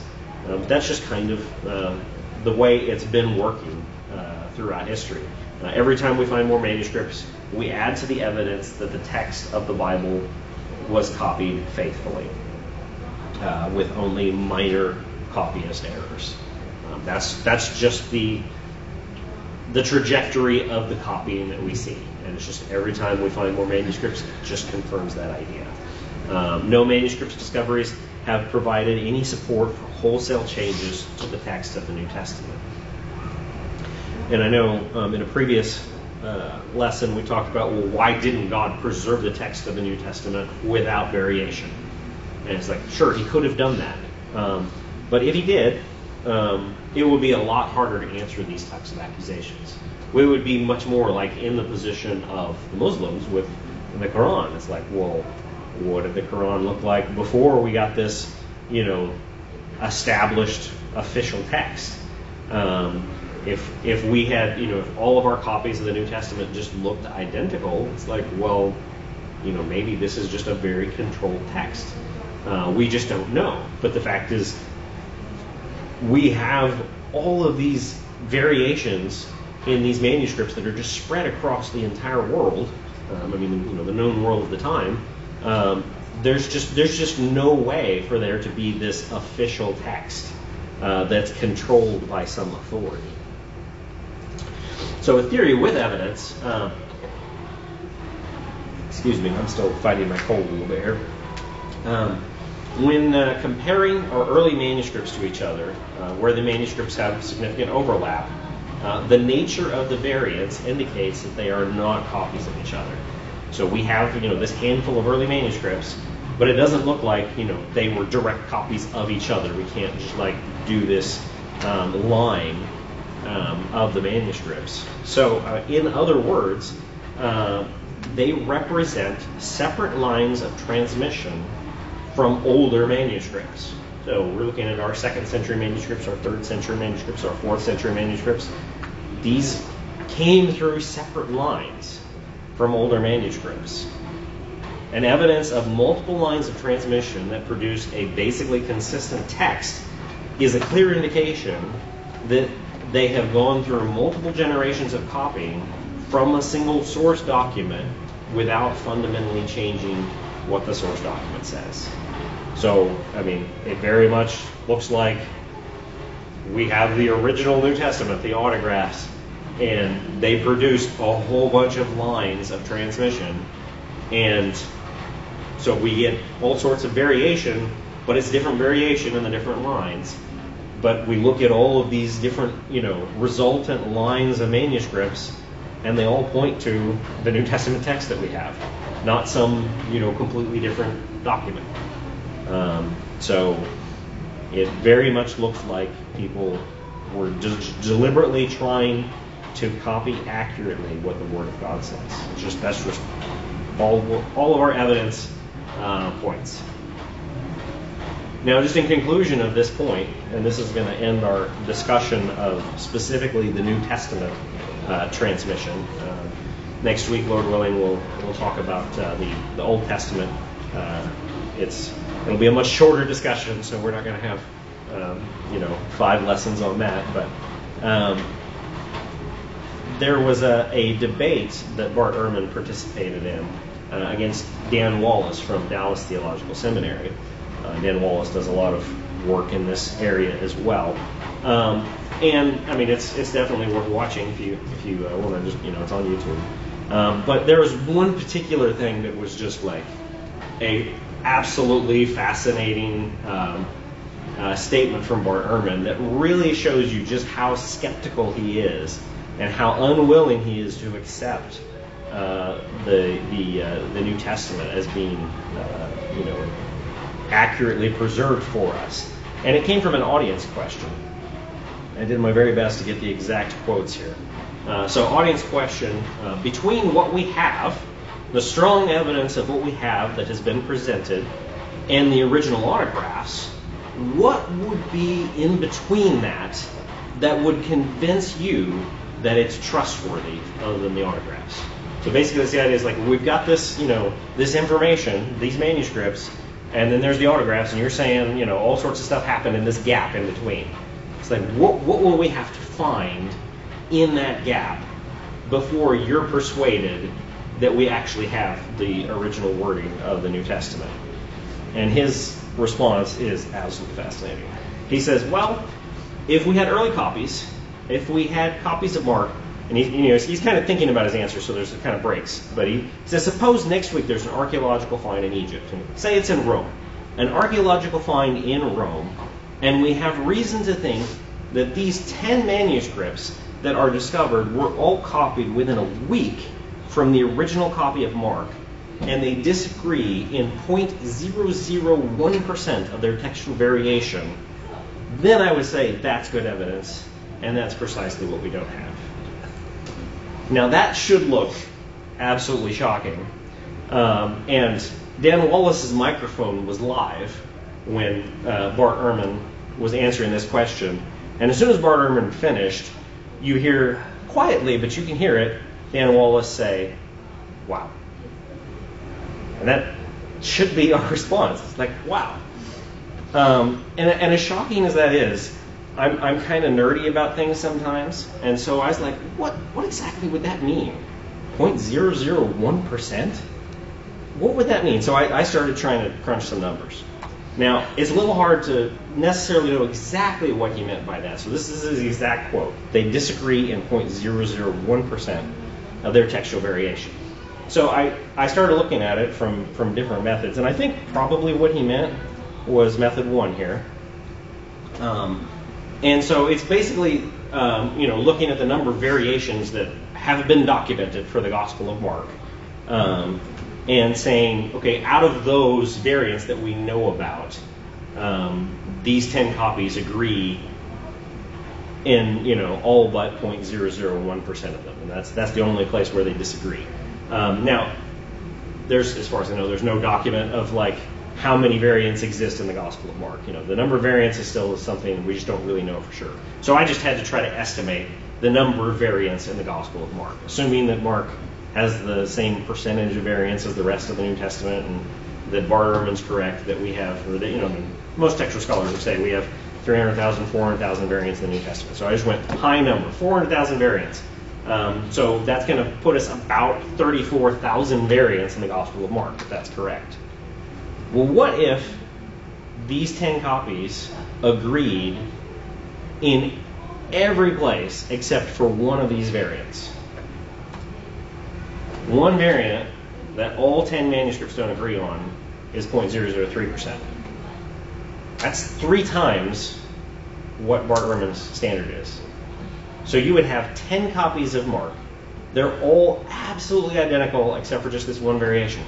Um, but that's just kind of uh, the way it's been working uh, throughout history. Uh, every time we find more manuscripts, we add to the evidence that the text of the Bible was copied faithfully, uh, with only minor copyist errors. Um, that's that's just the the trajectory of the copying that we see, and it's just every time we find more manuscripts, it just confirms that idea. Um, no manuscripts discoveries have provided any support for wholesale changes to the text of the New Testament. And I know um, in a previous uh, lesson we talked about, well, why didn't God preserve the text of the New Testament without variation? And it's like, sure, he could have done that. Um, but if he did, um, it would be a lot harder to answer these types of accusations. We would be much more like in the position of the Muslims with the Quran. It's like, well, what did the Quran look like before we got this, you know, established official text? Um, if if we had, you know, if all of our copies of the New Testament just looked identical, it's like, well, you know, maybe this is just a very controlled text. Uh, we just don't know. But the fact is, we have all of these variations in these manuscripts that are just spread across the entire world. Um, I mean, you know, the known world of the time. Um, there's just there's just no way for there to be this official text uh, that's controlled by some authority. So a theory with evidence. Um, excuse me, I'm still fighting my cold a little bit here. Um, when uh, comparing our early manuscripts to each other, uh, where the manuscripts have significant overlap, uh, the nature of the variants indicates that they are not copies of each other. So we have, you know, this handful of early manuscripts, but it doesn't look like, you know, they were direct copies of each other. We can't just like do this um, line um, of the manuscripts. So, uh, in other words, uh, they represent separate lines of transmission from older manuscripts. So we're looking at our second century manuscripts, our third century manuscripts, our fourth century manuscripts. These came through separate lines from older manuscripts. And evidence of multiple lines of transmission that produce a basically consistent text is a clear indication that they have gone through multiple generations of copying from a single source document without fundamentally changing what the source document says. So, I mean, it very much looks like we have the original New Testament, the autographs, and they produced a whole bunch of lines of transmission. And so we get all sorts of variation, but it's different variation in the different lines. But we look at all of these different, you know, resultant lines of manuscripts, and they all point to the New Testament text that we have, not some, you know, completely different document. Um, so it very much looks like people were de- deliberately trying to copy accurately what the Word of God says. It's just that's just all all of our evidence uh, points. Now, just in conclusion of this point, and this is going to end our discussion of specifically the New Testament uh, transmission. Uh, next week, Lord willing, we'll we'll talk about uh, the the Old Testament. Uh, it's it'll be a much shorter discussion, so we're not going to have um, you know five lessons on that. But um, there was a, a debate that Bart Ehrman participated in uh, against Dan Wallace from Dallas Theological Seminary. Uh, Dan Wallace does a lot of work in this area as well. Um, and I mean, it's it's definitely worth watching if you if you uh, want to just you know it's on YouTube. Um, but there was one particular thing that was just like a absolutely fascinating um, uh, statement from Bart Ehrman that really shows you just how skeptical he is and how unwilling he is to accept uh, the the uh, the New Testament as being uh, you know accurately preserved for us. And it came from an audience question. I did my very best to get the exact quotes here. Uh, so, audience question uh, between what we have, the strong evidence of what we have that has been presented, and the original autographs, what would be in between that that would convince you that it's trustworthy other than the autographs? So basically, the idea is like we've got this, you know, this information, these manuscripts, and then there's the autographs, and you're saying, you know, all sorts of stuff happened in this gap in between. It's like, what, what will we have to find in that gap before you're persuaded that we actually have the original wording of the New Testament? And his response is absolutely fascinating. He says, well, if we had early copies, if we had copies of Mark, and he, you know, he's kind of thinking about his answer, so there's kind of breaks. But he says, suppose next week there's an archaeological find in Egypt, and say it's in Rome, an archaeological find in Rome, and we have reason to think that these 10 manuscripts that are discovered were all copied within a week from the original copy of Mark, and they disagree in 0.001% of their textual variation, then I would say that's good evidence, and that's precisely what we don't have. Now that should look absolutely shocking. Um, and Dan Wallace's microphone was live when uh, Bart Ehrman was answering this question. And as soon as Bart Ehrman finished, you hear quietly, but you can hear it, Dan Wallace say, wow. And that should be our response. It's like, wow. Um, and, and as shocking as that is, I'm, I'm kind of nerdy about things sometimes, and so I was like, what, what exactly would that mean? 0.001%? What would that mean? So I, I started trying to crunch some numbers. Now, it's a little hard to necessarily know exactly what he meant by that. So this is his exact quote. They disagree in 0.001% of their textual variation. So I, I started looking at it from, from different methods, and I think probably what he meant was method one here. Um, and so it's basically, um, you know, looking at the number of variations that have been documented for the Gospel of Mark, um, and saying, okay, out of those variants that we know about, um, these 10 copies agree in, you know, all but 0.001% of them, and that's that's the only place where they disagree. Um, now, there's, as far as I know, there's no document of like how many variants exist in the Gospel of Mark. You know, the number of variants is still something we just don't really know for sure. So I just had to try to estimate the number of variants in the Gospel of Mark, assuming that Mark has the same percentage of variants as the rest of the New Testament, and that Bart Ehrman's correct that we have, or that you know, I mean, most textual scholars would say we have 300,000, 400,000 variants in the New Testament. So I just went high number, 400,000 variants. Um, so that's going to put us about 34,000 variants in the Gospel of Mark, if that's correct. Well, what if these 10 copies agreed in every place except for one of these variants? One variant that all 10 manuscripts don't agree on is 0.003%. That's three times what Bart Ehrman's standard is. So you would have 10 copies of Mark. They're all absolutely identical except for just this one variation.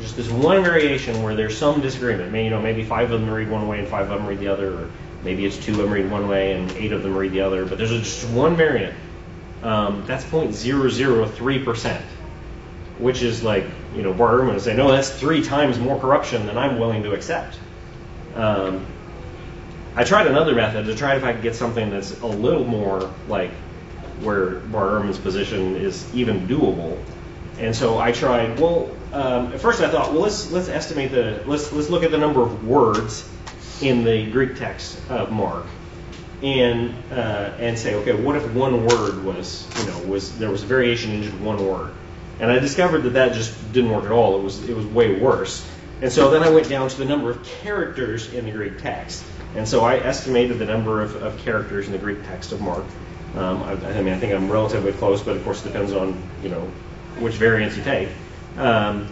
Just this one variation where there's some disagreement. Maybe, you know, maybe five of them read one way and five of them read the other, or maybe it's two of them read one way and eight of them read the other. But there's just one variant. Um, that's 0.003%, which is like, you know, Bart Ehrman would say, no, that's three times more corruption than I'm willing to accept. Um, I tried another method to try if I could get something that's a little more like where Bart Ehrman's position is even doable. And so I tried. Well, um, at first I thought, well, let's let's estimate the let's let's look at the number of words in the Greek text of Mark, and uh, and say, okay, what if one word was you know was there was a variation in just one word, and I discovered that that just didn't work at all. It was it was way worse. And so then I went down to the number of characters in the Greek text. And so I estimated the number of, of characters in the Greek text of Mark. Um, I, I, mean, I think I'm relatively close, but of course it depends on, you know, which variants you take. Um,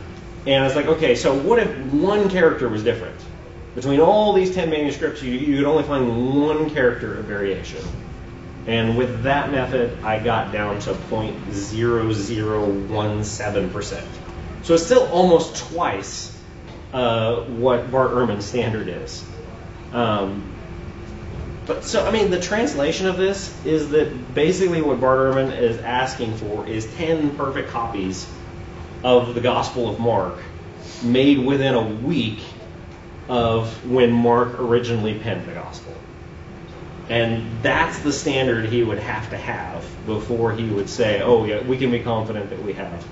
and I was like, okay, so what if one character was different? Between all these 10 manuscripts, you, you could only find one character of variation. And with that method, I got down to 0.0017%. So it's still almost twice uh, what Bart Ehrman's standard is. Um, but so, I mean, the translation of this is that basically what Bart Ehrman is asking for is 10 perfect copies of the Gospel of Mark made within a week of when Mark originally penned the Gospel. And that's the standard he would have to have before he would say, oh, yeah, we can be confident that we have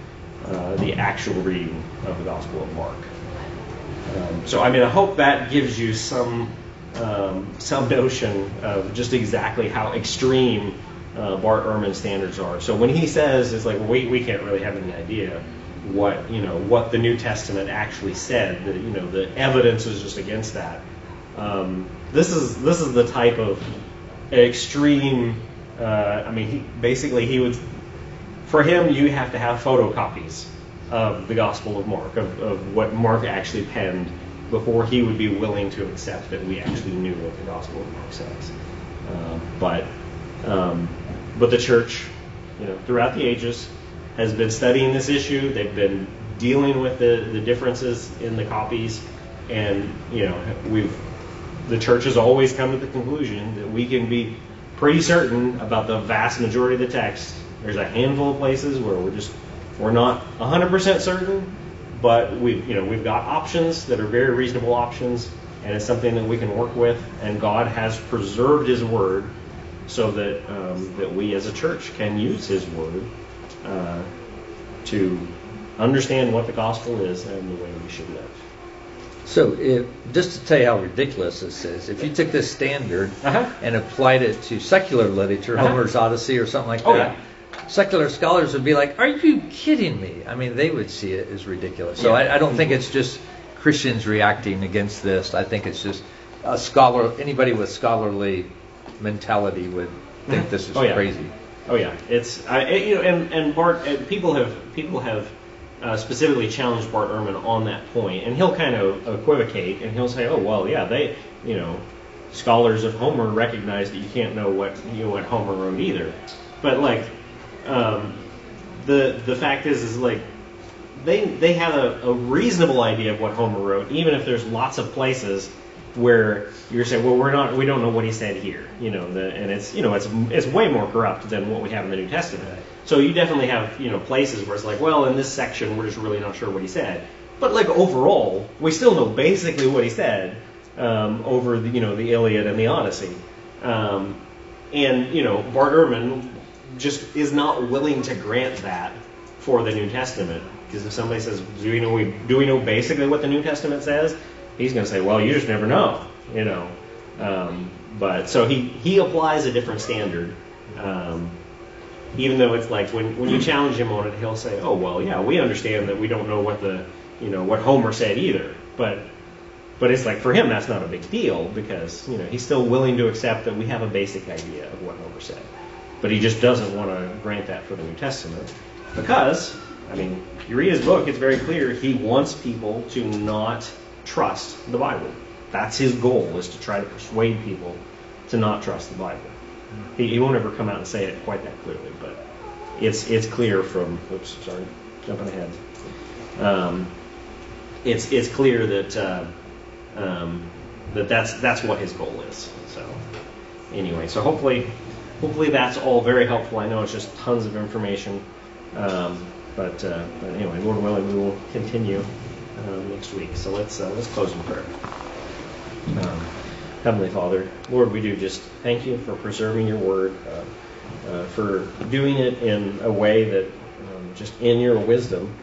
uh, the actual reading of the Gospel of Mark. Um, so, I mean, I hope that gives you some um, some notion of just exactly how extreme uh, Bart Ehrman's standards are. So when he says it's like we we can't really have any idea what you know what the New Testament actually said. The, you know the evidence is just against that. Um, this is this is the type of extreme. Uh, I mean, he, basically he would for him you have to have photocopies of the Gospel of Mark of, of what Mark actually penned before he would be willing to accept that we actually knew what the Gospel of Mark says. Um, but um, but the church, you know, throughout the ages, has been studying this issue. They've been dealing with the, the differences in the copies, and you know, we've the church has always come to the conclusion that we can be pretty certain about the vast majority of the text. There's a handful of places where we're just we're not 100% certain, but we've you know we've got options that are very reasonable options, and it's something that we can work with. And God has preserved His Word so that um, that we as a church can use His Word uh, to understand what the gospel is and the way we should live. So, if, just to tell you how ridiculous this is, if you took this standard Uh-huh. and applied it to secular literature, Uh-huh. Homer's Odyssey or something like Oh, that, secular scholars would be like, "Are you kidding me?" I mean, they would see it as ridiculous. So, Yeah. I, I don't think it's just Christians reacting against this. I think it's just a scholar, anybody with scholarly mentality would think this is Oh, yeah. crazy. Oh yeah, it's I, you know, and and Bart, and people have people have uh, specifically challenged Bart Ehrman on that point, and he'll kind of equivocate, and he'll say, oh well, yeah, they, you know, scholars of Homer recognize that you can't know what you know what Homer wrote either, but like, um, the the fact is is like they they have a, a reasonable idea of what Homer wrote, even if there's lots of places where you're saying, well, we're not, we don't know what he said here, you know, the, and it's, you know, it's it's way more corrupt than what we have in the New Testament. So you definitely have, you know, places where it's like, well, in this section, we're just really not sure what he said. But like overall, we still know basically what he said um, over the, you know, the Iliad and the Odyssey. Um, and you know, Bart Ehrman just is not willing to grant that for the New Testament. Because if somebody says, "Do we know we do we know basically what the New Testament says?" He's going to say, "Well, you just never know," you know. Um, but so he he applies a different standard. Um, even though it's like when when you challenge him on it, he'll say, "Oh well, yeah, we understand that we don't know what the you know what Homer said either." But but it's like for him that's not a big deal because you know he's still willing to accept that we have a basic idea of what Homer said, but he just doesn't want to grant that for the New Testament because I mean you read his book, it's very clear he wants people to not trust the Bible. That's his goal is to try to persuade people to not trust the Bible. He, he won't ever come out and say it quite that clearly, but it's it's clear from oops sorry jumping ahead. Um, it's it's clear that uh, um, that that's that's what his goal is. So anyway, so hopefully hopefully that's all very helpful. I know it's just tons of information, um, but uh, but anyway, Lord willing, we will continue um, next week. So let's uh, let's close in prayer. Um, Heavenly Father, Lord, we do just thank you for preserving your word, uh, uh, for doing it in a way that um, just in your wisdom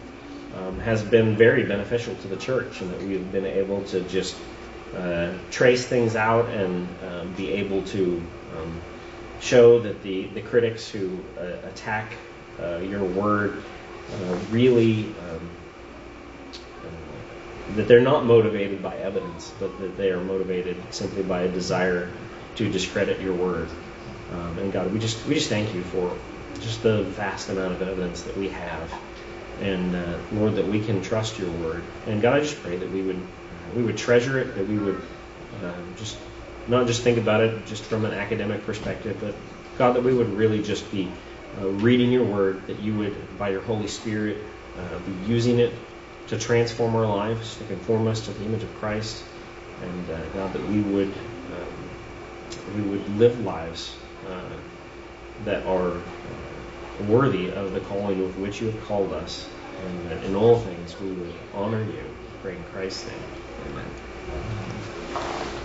um, has been very beneficial to the church, and that we've been able to just uh, trace things out and um, be able to um, show that the, the critics who uh, attack uh, your word really um, that they're not motivated by evidence, but that they are motivated simply by a desire to discredit your word. Um, and God, we just we just thank you for just the vast amount of evidence that we have, and uh, Lord, that we can trust your word. And God, I just pray that we would we would treasure it, that we would uh, just not just think about it just from an academic perspective, but God, that we would really just be uh, reading your word, that you would, by your Holy Spirit, uh, be using it to transform our lives, to conform us to the image of Christ, and uh, God, that we would um, we would live lives uh, that are uh, worthy of the calling with which you have called us, and that in all things we would honor you. Pray in Christ's name. Amen.